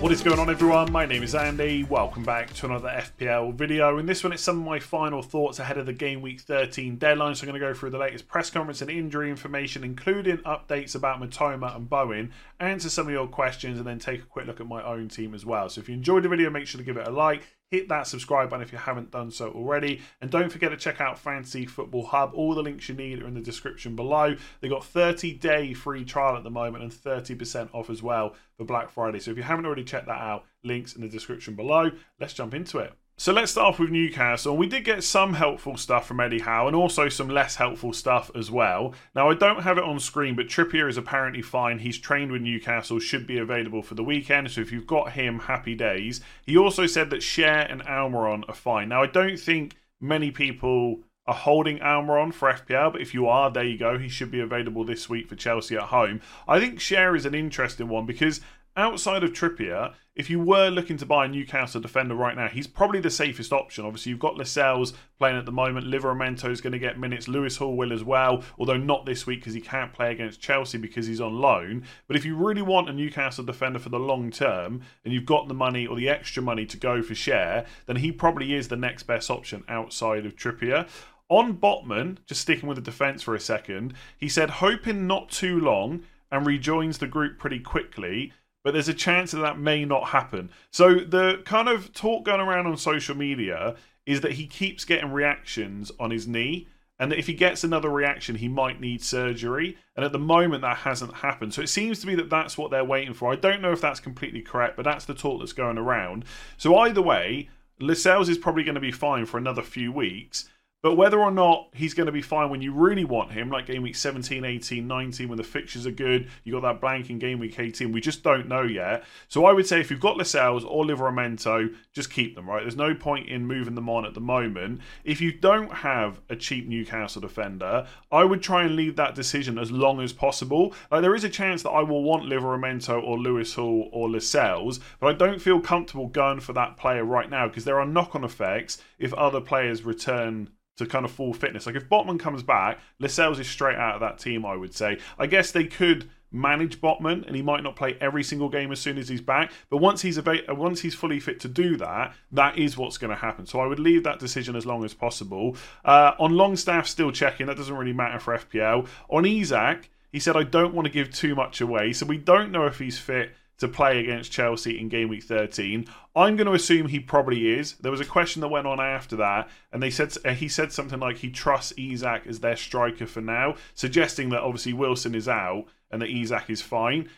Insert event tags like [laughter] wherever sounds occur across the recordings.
What is going on, everyone? My name is Andy. Welcome back to another FPL video. In this one, it's some of my final thoughts ahead of the game week 13 deadline. So, I'm going to go through the latest press conference and injury information, including updates about Mitoma and Bowen, answer some of your questions, and then take a quick look at my own team as well. So, if you enjoyed the video, make sure to give it a like. Hit that subscribe button if you haven't done so already. And don't forget to check out Fantasy Football Hub. All the links you need are in the description below. They've got 30 day free trial at the moment and 30% off as well for Black Friday. So if you haven't already checked that out, links in the description below. Let's jump into it. So let's start off with Newcastle. We did get some helpful stuff from Eddie Howe and also some less helpful stuff as well. Now, I don't have it on screen, but Trippier is apparently fine. He's trained with Newcastle, should be available for the weekend. So if you've got him, happy days. He also said that Schär and Almiron are fine. Now, I don't think many people are holding Almiron for FPL, but if you are, there you go. He should be available this week for Chelsea at home. I think Schär is an interesting one because outside of Trippier, if you were looking to buy a Newcastle defender right now, he's probably the safest option. Obviously, you've got Lascelles playing at the moment. Livramento is going to get minutes. Lewis Hall will as well, although not this week because he can't play against Chelsea because he's on loan. But if you really want a Newcastle defender for the long term and you've got the money or the extra money to go for Schär, then he probably is the next best option outside of Trippier. On Botman, just sticking with the defence for a second, he said, hoping not too long and rejoins the group pretty quickly but there's a chance that that may not happen. So the kind of talk going around on social media is that he keeps getting reactions on his knee, and that if he gets another reaction, he might need surgery. And at the moment, that hasn't happened. So it seems to be that that's what they're waiting for. I don't know if that's completely correct, but that's the talk that's going around. So either way, Lascelles is probably going to be fine for another few weeks. But whether or not he's going to be fine when you really want him, like game week 17, 18, 19, when the fixtures are good, you got that blank in game week 18, we just don't know yet. So I would say if you've got Lascelles or Livramento, just keep them, right? There's no point in moving them on at the moment. If you don't have a cheap Newcastle defender, I would try and leave that decision as long as possible. Like there is a chance that I will want Livramento or Lewis Hall or Lascelles, but I don't feel comfortable going for that player right now because there are knock on effects if other players return to kind of full fitness. Like if Botman comes back, Lascelles is straight out of that team, I would say. I guess they could manage Botman and he might not play every single game as soon as he's back, but once he's ava- once he's fully fit to do that, that is what's going to happen. So I would leave that decision as long as possible. Uh, on Longstaff, still checking. That doesn't really matter for FPL. On Isak, he said I don't want to give too much away, so we don't know if he's fit to play against Chelsea in game week 13. I'm going to assume he probably is. There was a question that went on after that, and they said uh, he said something like he trusts Isak as their striker for now, suggesting that obviously Wilson is out and that Isak is fine.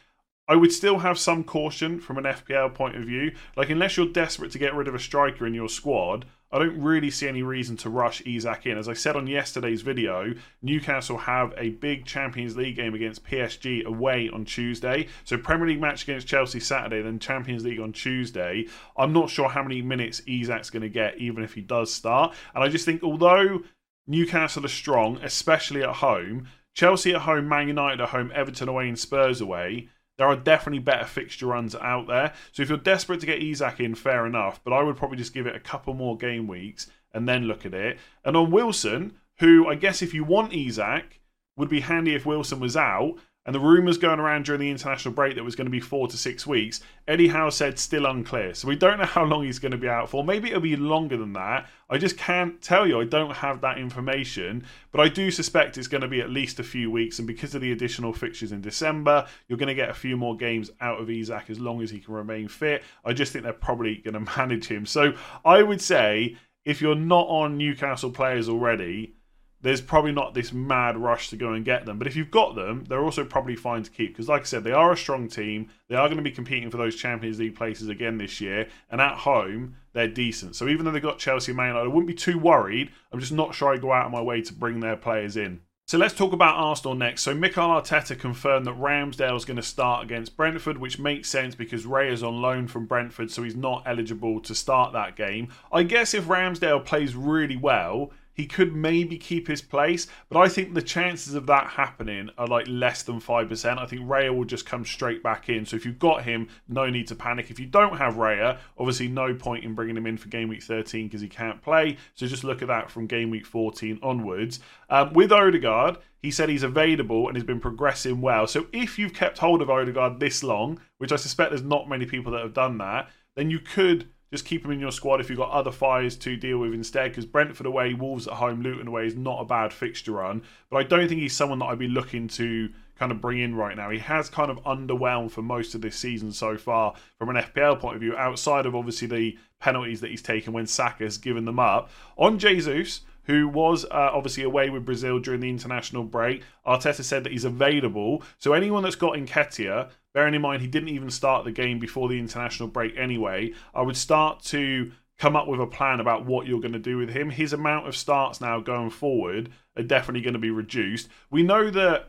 I would still have some caution from an FPL point of view. Like, unless you're desperate to get rid of a striker in your squad, I don't really see any reason to rush Isak in. As I said on yesterday's video, Newcastle have a big Champions League game against PSG away on Tuesday. So, Premier League match against Chelsea Saturday, then Champions League on Tuesday. I'm not sure how many minutes Isak's going to get, even if he does start. And I just think, although Newcastle are strong, especially at home, Chelsea at home, Man United at home, Everton away, and Spurs away. There are definitely better fixture runs out there. So if you're desperate to get Isak in, fair enough. But I would probably just give it a couple more game weeks and then look at it. And on Wilson, who I guess if you want Isak, would be handy if Wilson was out. And the rumours going around during the international break that was going to be four to six weeks, Eddie Howe said still unclear. So we don't know how long he's going to be out for. Maybe it'll be longer than that. I just can't tell you. I don't have that information. But I do suspect it's going to be at least a few weeks. And because of the additional fixtures in December, you're going to get a few more games out of Isak as long as he can remain fit. I just think they're probably going [laughs] to manage him. So I would say if you're not on Newcastle players already, there's probably not this mad rush to go and get them. But if you've got them, they're also probably fine to keep because, like I said, they are a strong team. They are going to be competing for those Champions League places again this year, and at home they're decent. So even though they've got Chelsea, Man United, I wouldn't be too worried. I'm just not sure I go out of my way to bring their players in. So let's talk about Arsenal next. So Mikel Arteta confirmed that Ramsdale is going to start against Brentford, which makes sense because Ray is on loan from Brentford, so he's not eligible to start that game. I guess if Ramsdale plays really well, he could maybe keep his place, but I think the chances of that happening are like less than 5%. I think Raya will just come straight back in. So if you've got him, no need to panic. If you don't have Raya, obviously no point in bringing him in for game week 13 because he can't play. So just look at that from game week 14 onwards. Um, with Odegaard, he said he's available and he's been progressing well. So if you've kept hold of Odegaard this long, which I suspect there's not many people that have done that, then you could just keep him in your squad if you've got other fires to deal with instead. Because Brentford away, Wolves at home, Luton away is not a bad fixture run. But I don't think he's someone that I'd be looking to kind of bring in right now. He has kind of underwhelmed for most of this season so far from an FPL point of view, outside of obviously the penalties that he's taken when Saka has given them up. On Jesus, who was uh, obviously away with Brazil during the international break. Arteta said that he's available. So anyone that's got Nketiah, bearing in mind he didn't even start the game before the international break anyway, I would start to come up with a plan about what you're going to do with him. His amount of starts now going forward are definitely going to be reduced. We know that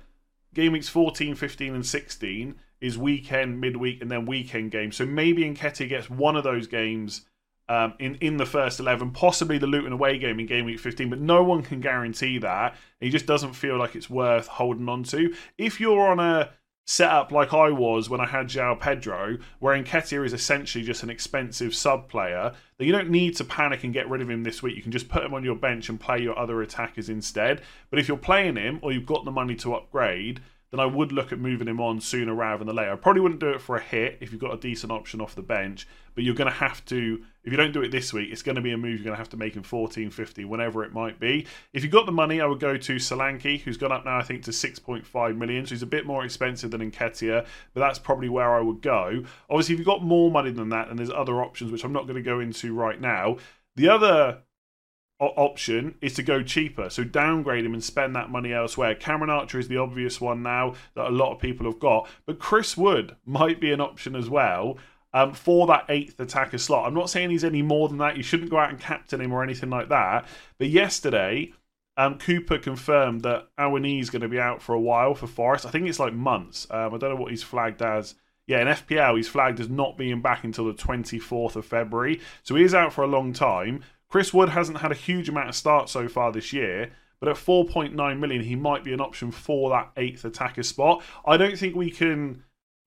game weeks 14, 15, and 16 is weekend, midweek, and then weekend games. So maybe Nketiah gets one of those games um, in in the first eleven, possibly the Luton away game in game week fifteen, but no one can guarantee that. He just doesn't feel like it's worth holding on to. If you're on a setup like I was when I had João Pedro, where Nketiah is essentially just an expensive sub player, then you don't need to panic and get rid of him this week. You can just put him on your bench and play your other attackers instead. But if you're playing him or you've got the money to upgrade, then I would look at moving him on sooner rather than later. I probably wouldn't do it for a hit if you've got a decent option off the bench, but you're going to have to, if you don't do it this week, it's going to be a move you're going to have to make in 14, 50, whenever it might be. If you've got the money, I would go to Solanke, who's gone up now, I think, to 6.5 million, so he's a bit more expensive than Nketiah, but that's probably where I would go. Obviously, if you've got more money than that, and there's other options, which I'm not going to go into right now. The other option is to go cheaper. So downgrade him and spend that money elsewhere. Cameron Archer is the obvious one now that a lot of people have got, but Chris Wood might be an option as well. Um, for that eighth attacker slot. I'm not saying he's any more than that. You shouldn't go out and captain him or anything like that. But yesterday, um, Cooper confirmed that Awoniyi is going to be out for a while for Forest. I think it's like months. Um, I don't know what he's flagged as. Yeah, in FPL, he's flagged as not being back until the 24th of February. So he is out for a long time. Chris Wood hasn't had a huge amount of starts so far this year, but at 4.9 million, he might be an option for that eighth attacker spot. I don't think we can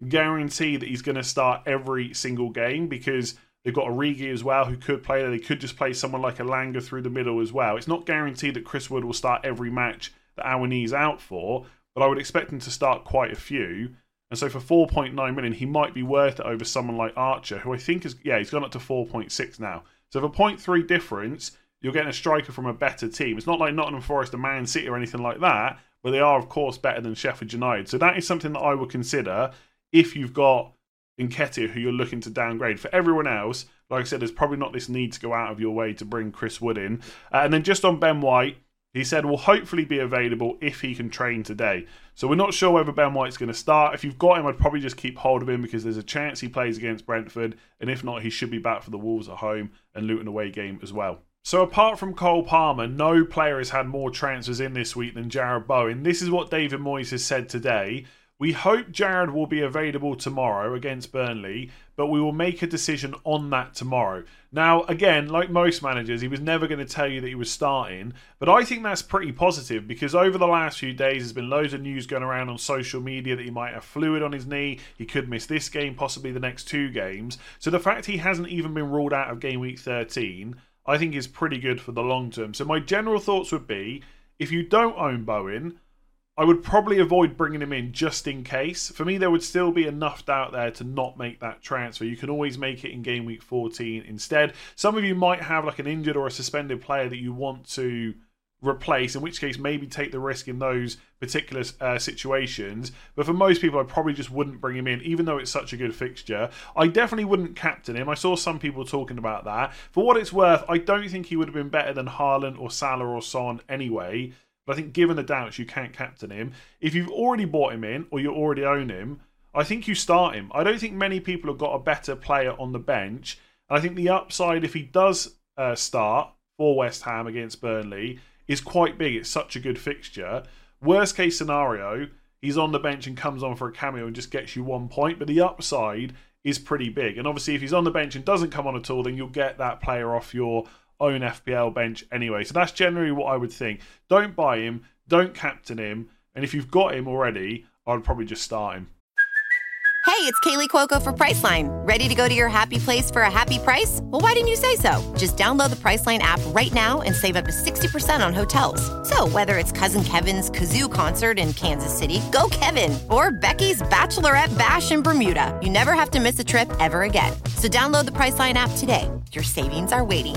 guarantee that he's going to start every single game because they've got Origi as well who could play there. They could just play someone like Elanga through the middle as well. It's not guaranteed that Chris Wood will start every match that Awoniyi's out for, but I would expect him to start quite a few. And so for 4.9 million, he might be worth it over someone like Archer, who I think is, yeah, he's gone up to 4.6 now. So for 0.3 difference, you're getting a striker from a better team. It's not like Nottingham Forest or Man City or anything like that, but they are, of course, better than Sheffield United. So that is something that I would consider if you've got Nketiah who you're looking to downgrade. For everyone else, like I said, there's probably not this need to go out of your way to bring Chris Wood in. Uh, and then just on Ben White, he said will hopefully be available if he can train today. So we're not sure whether Ben White's going to start. If you've got him, I'd probably just keep hold of him because there's a chance he plays against Brentford, and if not, he should be back for the Wolves at home and Luton away game as well. So apart from Cole Palmer, no player has had more transfers in this week than Jarrod Bowen. This is what David Moyes has said today. We hope Jarrod will be available tomorrow against Burnley, but we will make a decision on that tomorrow. Now, again, like most managers, he was never going to tell you that he was starting, but I think that's pretty positive because over the last few days, there's been loads of news going around on social media that he might have fluid on his knee, he could miss this game, possibly the next two games. So the fact he hasn't even been ruled out of game week 13, I think is pretty good for the long term. So my general thoughts would be if you don't own Bowen, I would probably avoid bringing him in just in case. For me, there would still be enough doubt there to not make that transfer. You can always make it in game week 14 instead. Some of you might have like an injured or a suspended player that you want to replace, in which case maybe take the risk in those particular uh, situations. But for most people, I probably just wouldn't bring him in, even though it's such a good fixture. I definitely wouldn't captain him. I saw some people talking about that. For what it's worth, I don't think he would have been better than Haaland or Salah or Son anyway. But I think given the doubts, you can't captain him. If you've already bought him in or you already own him, I think you start him. I don't think many people have got a better player on the bench. And I think the upside, if he does uh, start for West Ham against Burnley, is quite big. It's such a good fixture. Worst case scenario, he's on the bench and comes on for a cameo and just gets you one point. But the upside is pretty big. And obviously, if he's on the bench and doesn't come on at all, then you'll get that player off your own FPL bench anyway. So that's generally what I would think. Don't buy him, don't captain him, and if you've got him already, I'd probably just start him. Hey, it's Kaley Cuoco for Priceline. Ready to go to your happy place for a happy price? Well, why didn't you say so? Just download the Priceline app right now and save up to 60% on hotels. So, whether it's Cousin Kevin's Kazoo concert in Kansas City, go Kevin, or Becky's Bachelorette Bash in Bermuda, you never have to miss a trip ever again. So, download the Priceline app today. Your savings are waiting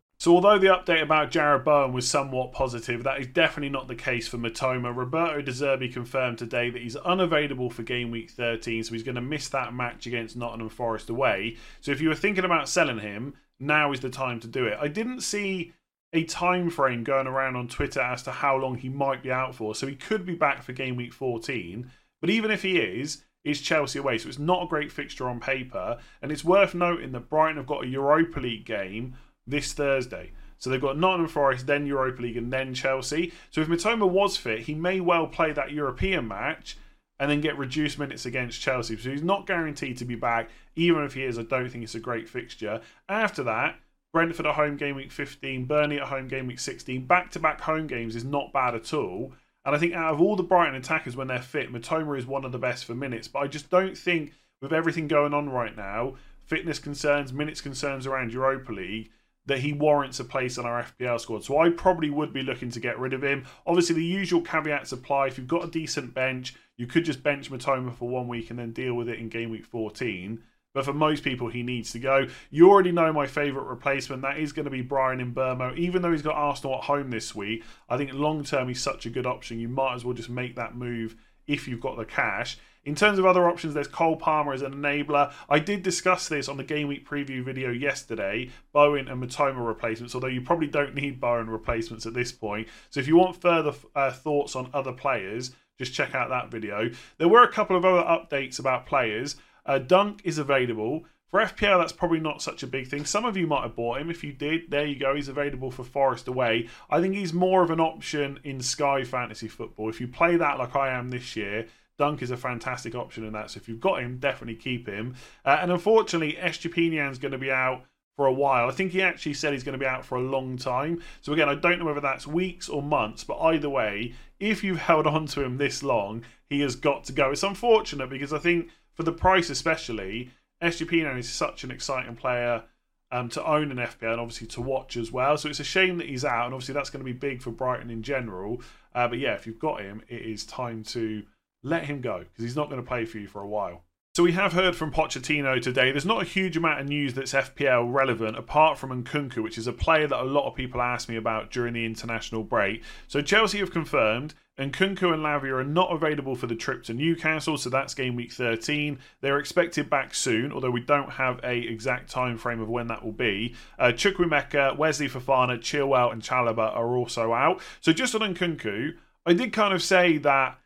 So, although the update about Jarrod Bowen was somewhat positive, that is definitely not the case for Mitoma. Roberto De Zerbi confirmed today that he's unavailable for game week 13, so he's going to miss that match against Nottingham Forest away. So, if you were thinking about selling him, now is the time to do it. I didn't see a time frame going around on Twitter as to how long he might be out for, so he could be back for game week 14. But even if he is, it's Chelsea away, so it's not a great fixture on paper. And it's worth noting that Brighton have got a Europa League game this Thursday. So they've got Nottingham Forest, then Europa League, and then Chelsea. So if Mitoma was fit, he may well play that European match and then get reduced minutes against Chelsea. So he's not guaranteed to be back. Even if he is, I don't think it's a great fixture. After that, Brentford at home game week 15, Burnley at home game week 16. Back to back home games is not bad at all. And I think out of all the Brighton attackers when they're fit, Mitoma is one of the best for minutes. But I just don't think, with everything going on right now, fitness concerns, minutes concerns around Europa League, that he warrants a place on our FPL squad. So I probably would be looking to get rid of him. Obviously, the usual caveats apply. If you've got a decent bench, you could just bench Mitoma for one week and then deal with it in game week 14. But for most people, he needs to go. You already know my favourite replacement. That is going to be Bryan Mbeumo. Even though he's got Arsenal at home this week, I think long term he's such a good option. You might as well just make that move if you've got the cash. In terms of other options, there's Cole Palmer as an enabler. I did discuss this on the game week preview video yesterday. Bowen and Mitoma replacements, although you probably don't need Bowen replacements at this point. So if you want further uh, thoughts on other players, just check out that video. There were a couple of other updates about players. Uh, Dunk is available. For FPL, that's probably not such a big thing. Some of you might have bought him. If you did, there you go. He's available for Forest away. I think he's more of an option in Sky Fantasy Football. If you play that like I am this year, Dunk is a fantastic option in that. So if you've got him, definitely keep him. Uh, and unfortunately, Estupiñán's going to be out for a while. I think he actually said he's going to be out for a long time. So again, I don't know whether that's weeks or months, but either way, if you've [laughs] held on to him this long, he has got to go. It's unfortunate because I think for the price especially, Estupiñán is such an exciting player um, to own an FPL and obviously to watch as well. So it's a shame that he's out, and obviously that's going to be big for Brighton in general. Uh, but yeah, if you've got him, it is time to let him go because he's not going to play for you for a while. So we have heard from Pochettino today. There's not a huge amount of news that's FPL relevant apart from Nkunku, which is a player that a lot of people asked me about during the international break. So Chelsea have confirmed Nkunku and Lavia are not available for the trip to Newcastle, so that's game week 13. They're expected back soon, although we don't have a exact time frame of when that will be. Uh, Chukwuemeka, Wesley Fofana, Chilwell, and Chalobah are also out. So just on Nkunku, I did kind of say that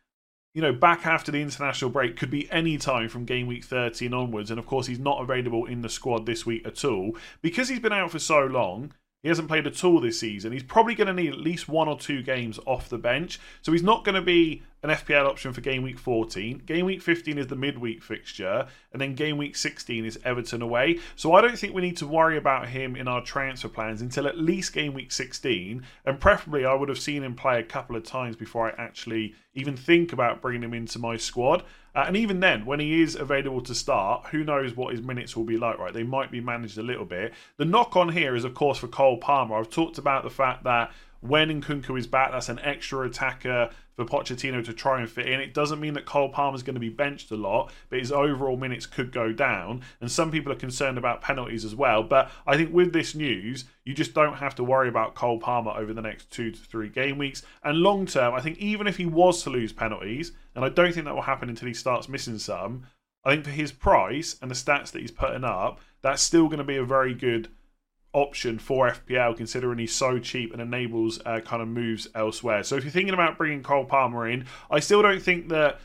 you know, back after the international break could be any time from game week 13 onwards. And of course, he's not available in the squad this week at all. Because he's been out for so long, he hasn't played at all this season. He's probably going to need at least one or two games off the bench. So he's not going to be an FPL option for game week 14. Game week 15 is the midweek fixture, and then game week 16 is Everton away. So I don't think we need to worry about him in our transfer plans until at least game week 16. And preferably, I would have seen him play a couple of times before I actually even think about bringing him into my squad. Uh, and even then, when he is available to start, who knows what his minutes will be like, right? They might be managed a little bit. The knock on here is, of course, for Cole Palmer. I've talked about the fact that when Nkunku is back, that's an extra attacker for Pochettino to try and fit in. It doesn't mean that Cole Palmer is going to be benched a lot, but his overall minutes could go down. And some people are concerned about penalties as well. But I think with this news, you just don't have to worry about Cole Palmer over the next two to three game weeks. And long term, I think even if he was to lose penalties, and I don't think that will happen until he starts missing some, I think for his price and the stats that he's putting up, that's still going to be a very good option for FPL, considering he's so cheap and enables uh, kind of moves elsewhere. So if you're thinking about bringing Cole Palmer in, I still don't think that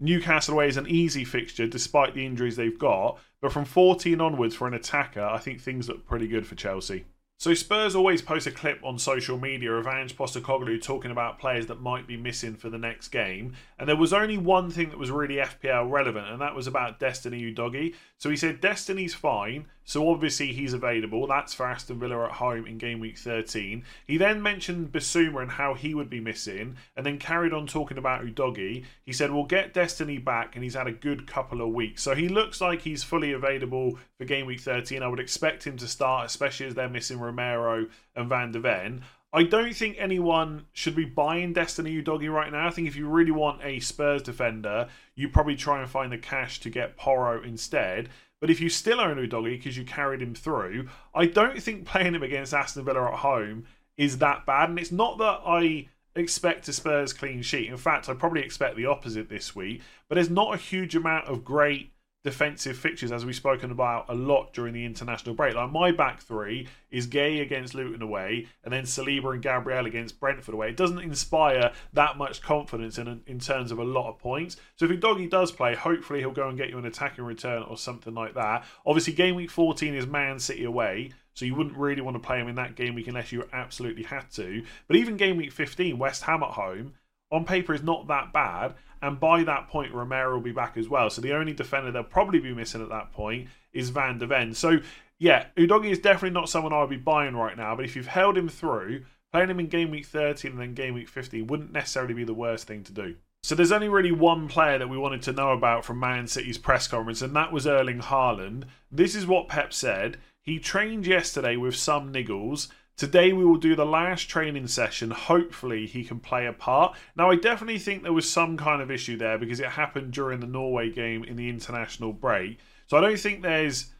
Newcastle away is an easy fixture, despite the injuries they've got. But from 14 onwards for an attacker, I think things look pretty good for Chelsea. So Spurs always post a clip on social media of Ange Postecoglou talking about players that might be missing for the next game, and there was only one thing that was really FPL relevant, and that was about Destiny Udogie. So he said Destiny's fine, so obviously he's available. That's for Aston Villa at home in game week 13. He then mentioned Bissouma and how he would be missing, and then carried on talking about Udogie. He said we'll get Destiny back, and he's had a good couple of weeks, so he looks like he's fully available for game week 13. I would expect him to start, especially as they're missing Romero and Van de Ven. I don't think anyone should be buying Destiny Udogie right now. I think if you really want a Spurs defender, you probably try and find the cash to get Porro instead. But if you still own Udogie because you carried him through, I don't think playing him against Aston Villa at home is that bad. And it's not that I expect a Spurs clean sheet. In fact, I probably expect the opposite this week. But there's not a huge amount of great defensive fixtures, as we've spoken about a lot during the international break. Like my back three is Guéhi against Luton away, and then Saliba and Gabriel against Brentford away. It doesn't inspire that much confidence in in terms of a lot of points. So if Doggy does play, hopefully he'll go and get you an attacking return or something like that. Obviously, game week 14 is Man City away. So you wouldn't really want to play him in that game week unless you absolutely had to. But even game week 15, West Ham at home, on paper is not that bad. And by that point, Romero will be back as well. So the only defender they'll probably be missing at that point is Van de Ven. So yeah, Udogie is definitely not someone I would be buying right now. But if you've held him through, playing him in game week 13 and then game week 15 wouldn't necessarily be the worst thing to do. So there's only really one player that we wanted to know about from Man City's press conference, and that was Erling Haaland. This is what Pep said. He trained yesterday with some niggles Today we will do the last training session. Hopefully he can play a part. Now I definitely think there was some kind of issue there because it happened during the Norway game in the international break. So I don't think there's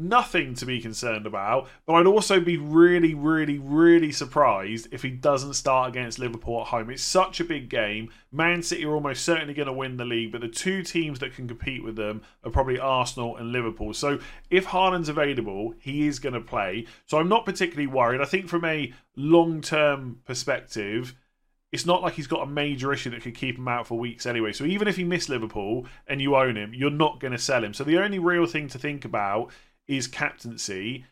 nothing to be concerned about. But I'd also be really, really, really surprised if he doesn't start against Liverpool at home. It's such a big game. Man City are almost certainly going to win the league, but the two teams that can compete with them are probably Arsenal and Liverpool. So if Haaland's available, he is going to play. So I'm not particularly worried. I think from a long term perspective, it's not like he's got a major issue that could keep him out for weeks anyway. So even if he missed Liverpool and you own him, you're not going to sell him. So the only real thing to think about is captaincy.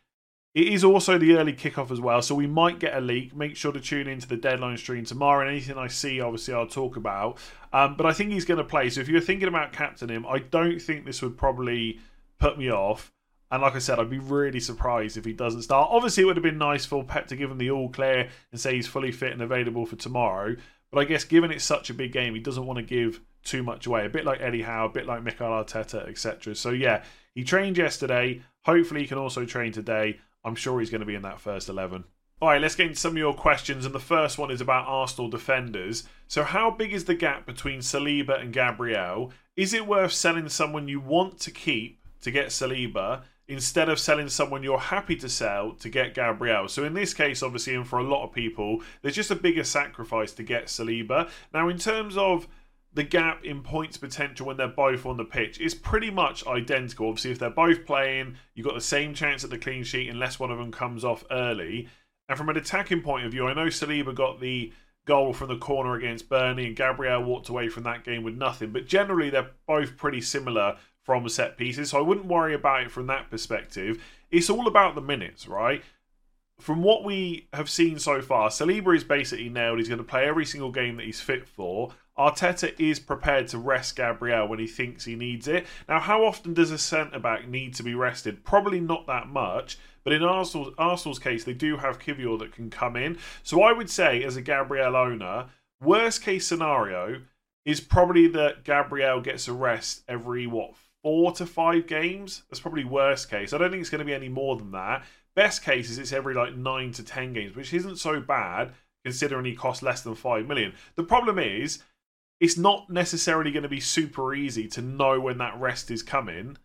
It is also the early kickoff as well, so we might get a leak. Make sure to tune into the deadline stream tomorrow. And anything I see, obviously, I'll talk about. Um, but I think he's going to play. So if you're thinking about captaining him, I don't think this would probably put me off. And like I said, I'd be really surprised if he doesn't start. Obviously, it would have been nice for Pep to give him the all clear and say he's fully fit and available for tomorrow. But I guess given it's such a big game, he doesn't want to give too much away. A bit like Eddie Howe, a bit like Mikel Arteta, etc. So yeah, he trained yesterday. Hopefully, he can also train today. I'm sure he's going to be in that first 11. All right, let's get into some of your questions. And the first one is about Arsenal defenders. So, how big is the gap between Saliba and Gabriel? Is it worth selling someone you want to keep to get Saliba instead of selling someone you're happy to sell to get Gabriel. So in this case, obviously, and for a lot of people, there's just a bigger sacrifice to get Saliba. Now, in terms of the gap in points potential when they're both on the pitch is pretty much identical. Obviously, if they're both playing, you've got the same chance at the clean sheet unless one of them comes off early. And from an attacking point of view, I know Saliba got the goal from the corner against Burnley and Gabriel walked away from that game with nothing. But generally, they're both pretty similar from set pieces. So I wouldn't worry about it from that perspective. It's all about the minutes, right? From what we have seen so far, Saliba is basically nailed. He's going to play every single game that he's fit for. Arteta is prepared to rest Gabriel when he thinks he needs it. Now, how often does a centre back need to be rested? Probably not that much. But in Arsenal's, Arsenal's case, they do have Kiwior that can come in. So I would say, as a Gabriel owner, worst case scenario is probably that Gabriel gets a rest every what four to five games. That's probably worst case. I don't think it's going to be any more than that. Best case is it's every like nine to ten games, which isn't so bad considering he costs less than five million. The problem is it's not necessarily going to be super easy to know when that rest is coming.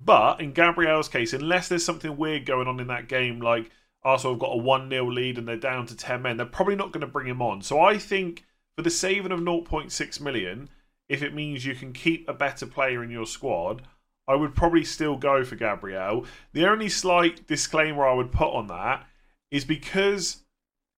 But in Gabriel's case, unless there's something weird going on in that game, like Arsenal have got a 1 0 lead and they're down to 10 men, they're probably not going to bring him on. So I think for the saving of 0.6 million, if it means you can keep a better player in your squad, I would probably still go for Gabriel. The only slight disclaimer I would put on that is because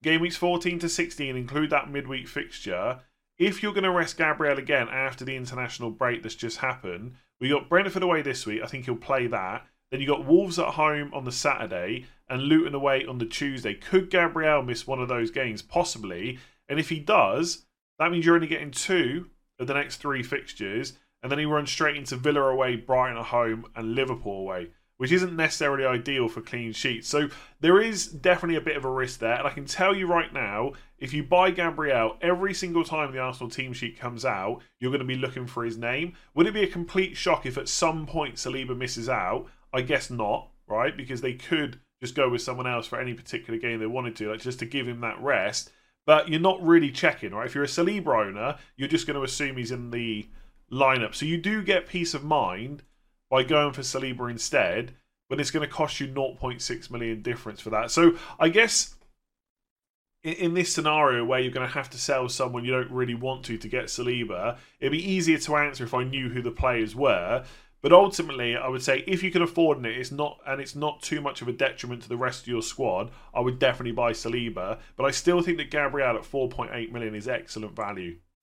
game weeks 14 to 16 include that midweek fixture. If you're going to rest Gabriel again after the international break that's just happened, we got Brentford away this week. I think he'll play that. Then you got Wolves at home on the Saturday and Luton away on the Tuesday. Could Gabriel miss one of those games? Possibly. And if he does, that means you're only getting two of the next three fixtures, and then he runs straight into Villa away, Brighton at home, and Liverpool away, which isn't necessarily ideal for clean sheets. So there is definitely a bit of a risk there, and I can tell you right now, if you buy Gabriel, every single time the Arsenal team sheet comes out, you're going to be looking for his name. Would it be a complete shock if at some point Saliba misses out? I guess not, right? Because they could just go with someone else for any particular game they wanted to, like just to give him that rest but you're not really checking, right? If you're a Saliba owner, you're just going to assume he's in the lineup. So you do get peace of mind by going for Saliba instead, but it's going to cost you 0.6 million difference for that. So I guess in, in this scenario where you're going to have to sell someone you don't really want to to get Saliba, it'd be easier to answer if I knew who the players were. But ultimately, I would say if you can afford it, it's not and it's not too much of a detriment to the rest of your squad. I would definitely buy Saliba, but I still think that Gabriel at 4.8 million is excellent value.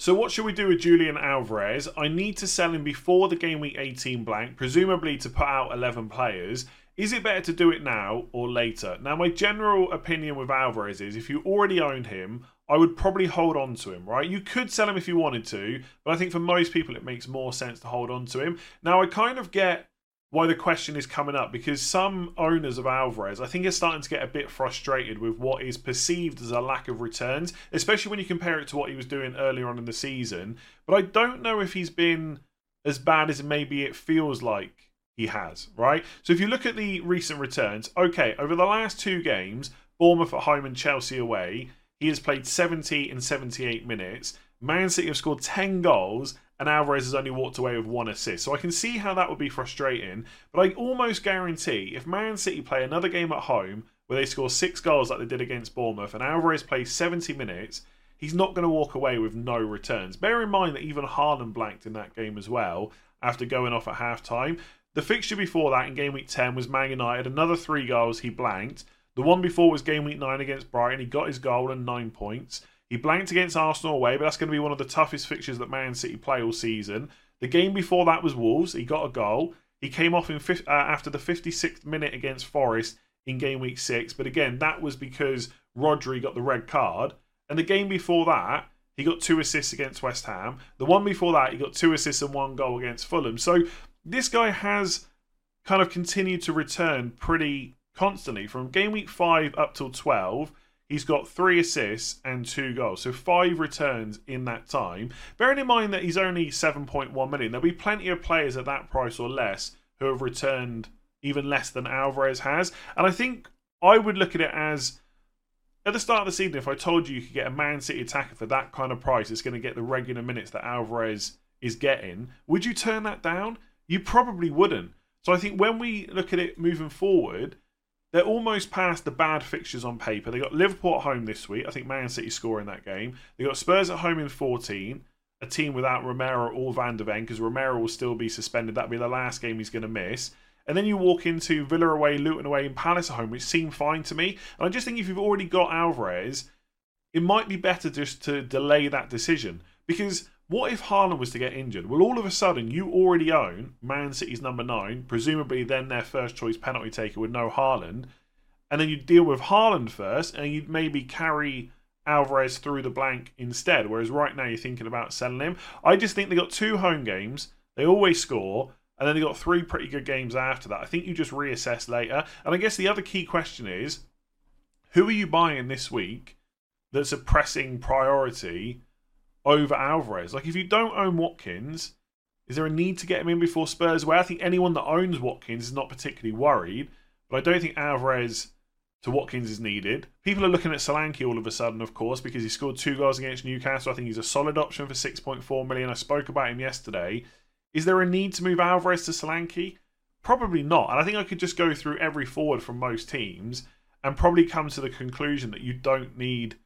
So, what should we do with Julian Alvarez? I need to sell him before the game week 18 blank, presumably to put out 11 players. Is it better to do it now or later? Now, my general opinion with Alvarez is if you already own him, I would probably hold on to him, right? You could sell him if you wanted to, but I think for most people it makes more sense to hold on to him. Now, I kind of get why the question is coming up because some owners of Alvarez, I think, are starting to get a bit frustrated with what is perceived as a lack of returns, especially when you compare it to what he was doing earlier on in the season. But I don't know if he's been as bad as maybe it feels like he has, right? So if you look at the recent returns, okay, over the last two games, Bournemouth at home and Chelsea away, he has played 70 and 78 minutes. Man City have scored 10 goals, and Alvarez has only walked away with one assist. So I can see how that would be frustrating. But I almost guarantee if Man City play another game at home where they score six goals like they did against Bournemouth, and Alvarez plays 70 minutes, he's not going to walk away with no returns. Bear in mind that even Haaland blanked in that game as well after going off at half time. The fixture before that in game week 10 was Man United, another three goals he blanked. The one before was game week 9 against Brighton. He got his goal and nine points. He blanked against Arsenal away, but that's going to be one of the toughest fixtures that Man City play all season. The game before that was Wolves. He got a goal. He came off in uh, after the 56th minute against Forest in game week six, but again, that was because Rodri got the red card. And the game before that, he got two assists against West Ham. The one before that, he got two assists and one goal against Fulham. So this guy has kind of continued to return pretty constantly from game week five up till 12. He's got three assists and two goals. So five returns in that time. Bearing in mind that he's only 7.1 million, there'll be plenty of players at that price or less who have returned even less than Alvarez has. And I think I would look at it as at the start of the season, if I told you you could get a Man City attacker for that kind of price, it's going to get the regular minutes that Alvarez is getting, would you turn that down? You probably wouldn't. So I think when we look at it moving forward, they're almost past the bad fixtures on paper. They got Liverpool at home this week. I think Man City score in that game. They got Spurs at home in 14. A team without Romero or Van de Ven because Romero will still be suspended. That'll be the last game he's going to miss. And then you walk into Villa away, Luton away, and Palace at home, which seem fine to me. And I just think if you've already got Alvarez, it might be better just to delay that decision. Because what if Haaland was to get injured? Well, all of a sudden, you already own Man City's number nine, presumably then their first choice penalty taker with no Haaland. And then you deal with Haaland first, and you'd maybe carry Alvarez through the blank instead. Whereas right now, you're thinking about selling him. I just think they got two home games. They always score. And then they got three pretty good games after that. I think you just reassess later. And I guess the other key question is who are you buying this week that's a pressing priority over Alvarez. Like, if you don't own Watkins, is there a need to get him in before Spurs? Where I think anyone that owns Watkins is not particularly worried, but I don't think Alvarez to Watkins is needed. People are looking at Solanke all of a sudden, of course, because he scored two goals against Newcastle. I think he's a solid option for 6.4 million. I spoke about him yesterday. Is there a need to move Alvarez to Solanke? Probably not. And I think I could just go through every forward from most teams and probably come to the conclusion that you don't need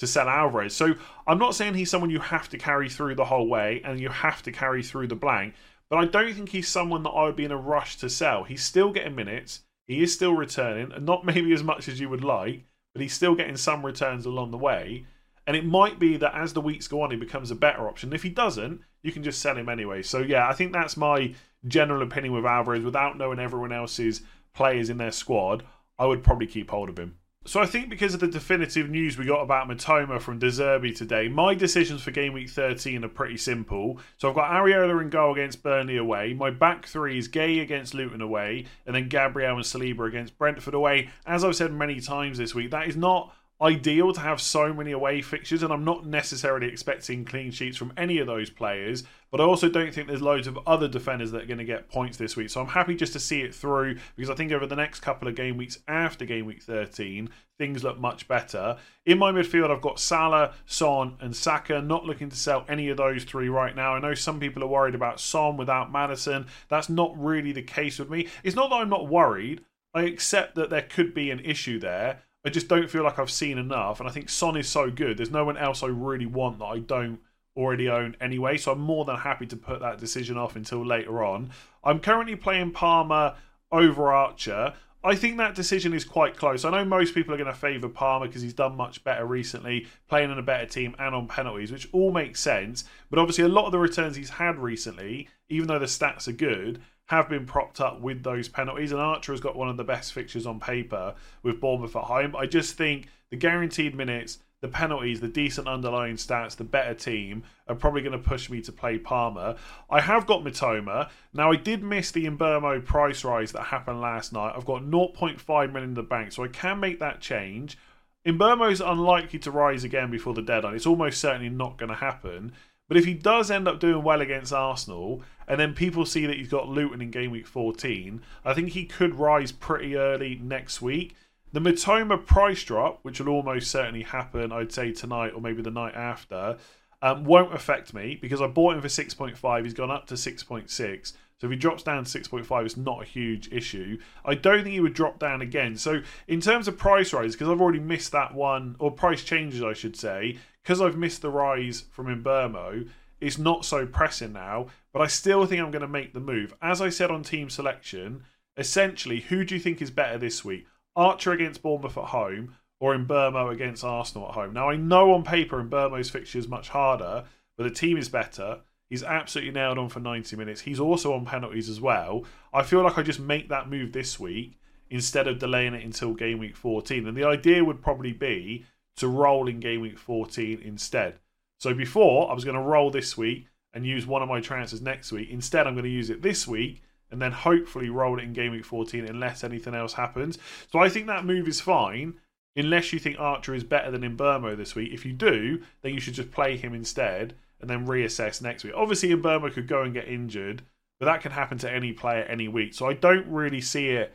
to sell Alvarez. So I'm not saying he's someone you have to carry through the whole way and you have to carry through the blank, but I don't think he's someone that I would be in a rush to sell. He's still getting minutes, he is still returning, and not [laughs] maybe as much as you would like, but he's still getting some returns along the way. And it might be that as the weeks go on, he becomes a better option. If he doesn't, you can just sell him anyway. So yeah, I think that's my general opinion with Alvarez. Without knowing everyone else's players in their squad, I would probably keep hold of him. So I think because of the definitive news we got about Mitoma from De Zerbi today, my decisions for game week 13 are pretty simple. So I've got Areola in goal against Burnley away. My back three is Guéhi against Luton away, and then Gabriel and Saliba against Brentford away. As I've said many times this week, that is not ideal to have so many away fixtures, and I'm not necessarily expecting clean sheets from any of those players. But I also don't think there's loads of other defenders that are going to get points this week. So I'm happy just to see it through because I think over the next couple of game weeks after game week 13, things look much better. In my midfield, I've got Salah, Son, and Saka. Not looking to sell any of those three right now. I know some people are worried about Son without Maddison. That's not really the case with me. It's not that I'm not worried. I accept that there could be an issue there. I just don't feel like I've seen enough. And I think Son is so good. There's no one else I really want that I don't already own anyway. So I'm more than happy to put that decision off until later on. I'm currently playing Palmer over Archer. I think that decision is quite close. I know most people are going to favour Palmer because he's done much better recently, playing in a better team and on penalties, which all makes sense. But obviously, a lot of the returns he's had recently, even though the stats are good, have been propped up with those penalties. And Archer has got one of the best fixtures on paper with Bournemouth at home. I just think the guaranteed minutes, the penalties, the decent underlying stats, the better team are probably going to push me to play Palmer. I have got Mitoma. Now, I did miss the Mbeumo price rise that happened last night. I've got 0.5 million in the bank, so I can make that change. Mbeumo is unlikely to rise again before the deadline. It's almost certainly not going to happen. But if he does end up doing well against Arsenal, and then people see that he's got Luton in game week 14, I think he could rise pretty early next week. The Mitoma price drop, which will almost certainly happen, I'd say tonight or maybe the night after, um, won't affect me because I bought him for 6.5. He's gone up to 6.6. So if he drops down to 6.5, it's not a huge issue. I don't think he would drop down again. So in terms of price rise, because I've already missed that one, or price changes, I should say, because I've missed the rise from Mbeumo, it's not so pressing now, but I still think I'm going to make the move. As I said on team selection, essentially, who do you think is better this week? Archer against Bournemouth at home or Mbeumo against Arsenal at home? Now, I know on paper Mbeumo's fixture is much harder, but the team is better. He's absolutely nailed on for 90 minutes. He's also on penalties as well. I feel like I just make that move this week instead of delaying it until game week 14. And the idea would probably be to roll in game week 14 instead. So before, I was going to roll this week and use one of my transfers next week. Instead, I'm going to use it this week and then hopefully roll it in game week 14 unless anything else happens. So I think that move is fine unless you think Archer is better than Mbeumo this week. If you do, then you should just play him instead and then reassess next week. Obviously, Mbeumo could go and get injured, but that can happen to any player any week. So I don't really see it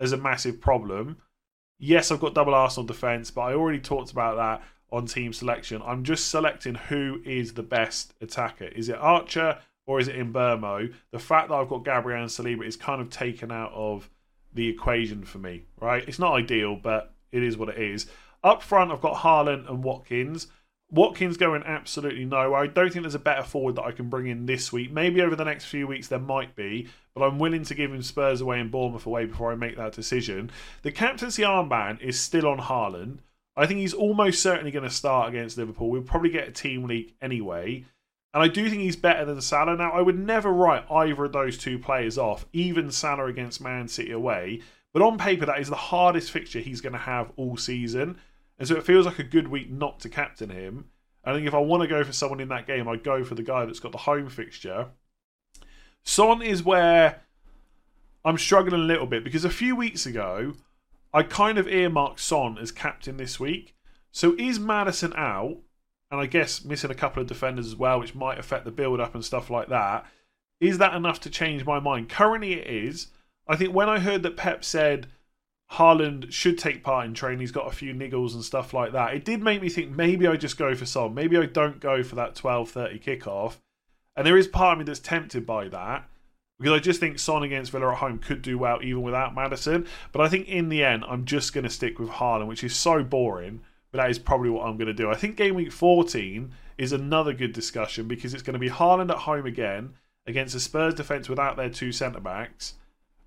as a massive problem. Yes, I've got double Arsenal defence, but I already talked about that on team selection. I'm just selecting who is the best attacker. Is it Archer or is it Mbeumo? The fact that I've got Gabriel and Saliba is kind of taken out of the equation for me, right? It's not ideal, but it is what it is. Up front, I've got Haaland and Watkins. Watkins going absolutely nowhere. I don't think there's a better forward that I can bring in this week. Maybe over the next few weeks there might be, but I'm willing to give him Spurs away and Bournemouth away before I make that decision. The captaincy armband is still on Haaland. I think he's almost certainly going to start against Liverpool. We'll probably get a team leak anyway. And I do think he's better than Salah. Now, I would never write either of those two players off, even Salah against Man City away. But on paper, that is the hardest fixture he's going to have all season. And so it feels like a good week not to captain him. I think if I want to go for someone in that game, I'd go for the guy that's got the home fixture. Son is where I'm struggling a little bit because a few weeks ago, I kind of earmarked Son as captain this week. So is Maddison out? And I guess missing a couple of defenders as well, which might affect the build up and stuff like that. Is that enough to change my mind? Currently, it is. I think when I heard that Pep said Haaland should take part in training. He's got a few niggles and stuff like that. It did make me think maybe I just go for Son. Maybe I don't go for that 12:30 kickoff. And there is part of me that's tempted by that because I just think Son against Villa at home could do well even without Maddison. But I think in the end, I'm just going to stick with Haaland, which is so boring. But that is probably what I'm going to do. I think game week 14 is another good discussion because it's going to be Haaland at home again against a Spurs defence without their two centre backs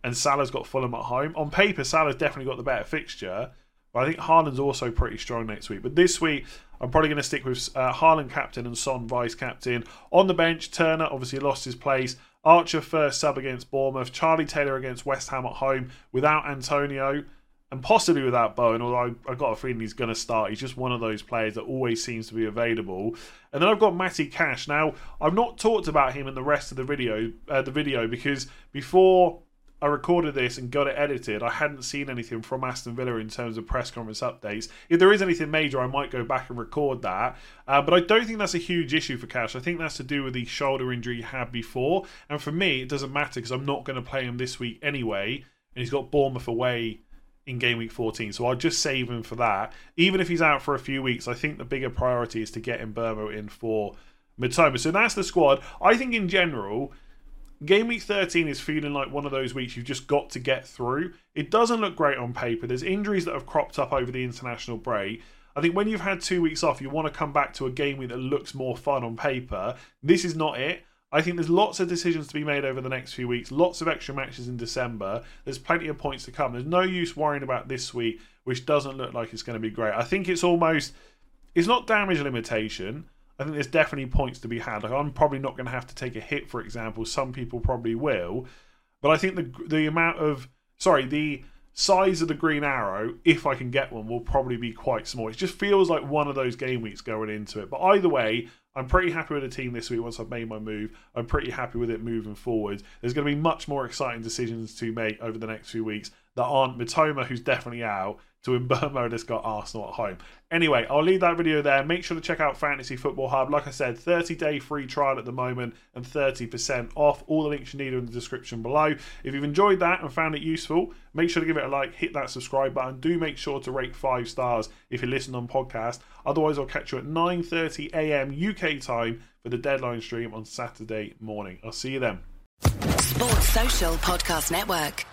and Salah's got Fulham at home. On paper, Salah's definitely got the better fixture, but I think Haaland's also pretty strong next week. But this week, I'm probably going to stick with uh, Haaland captain and Son vice captain. On the bench, Turner obviously lost his place. Archer first sub against Bournemouth. Charlie Taylor against West Ham at home without Antonio and possibly without Bowen, although I, have got a feeling he's going to start. He's just one of those players that always seems to be available. And then I've got Matty Cash. Now, I've not talked about him in the rest of the video, uh, the video because before I recorded this and got it edited. I hadn't seen anything from Aston Villa in terms of press conference updates. If there is anything major, I might go back and record that. Uh, but I don't think that's a huge issue for Cash. I think that's to do with the shoulder injury he had before. And for me, it doesn't matter because I'm not going to play him this week anyway. And he's got Bournemouth away in game week 14. So I'll just save him for that. Even if he's out for a few weeks, I think the bigger priority is to get Mbeumo in for Mitoma. So that's the squad. I think in general Game week 13 is feeling like one of those weeks you've just got to get through. It doesn't look great on paper. There's injuries that have cropped up over the international break. I think when you've had two weeks off, you want to come back to a game week that looks more fun on paper. This is not it. I think there's lots of decisions to be made over the next few weeks, lots of extra matches in December. There's plenty of points to come. There's no use worrying about this week, which doesn't look like it's going to be great. I think it's almost, it's not damage limitation. I think there's definitely points to be had. Like I'm probably not going to have to take a hit, for example. Some people probably will, but I think the the amount of sorry the size of the green arrow, if I can get one, will probably be quite small. It just feels like one of those game weeks going into it. But either way, I'm pretty happy with the team this week once I've made my move. I'm pretty happy with it moving forward. There's going to be much more exciting decisions to make over the next few weeks that aren't Mitoma, who's definitely out, to Mbeumo that's got Arsenal at home. Anyway, I'll leave that video there. Make sure to check out Fantasy Football Hub. Like I said, 30 day free trial at the moment and 30% off. All the links you need are in the description below. If you've enjoyed that and found it useful, make sure to give it a like, hit that subscribe button. Do make sure to rate five stars if you listen on podcast. Otherwise, I'll catch you at 9:30 a.m. UK time for the deadline stream on Saturday morning. I'll see you then. Sports Social Podcast Network.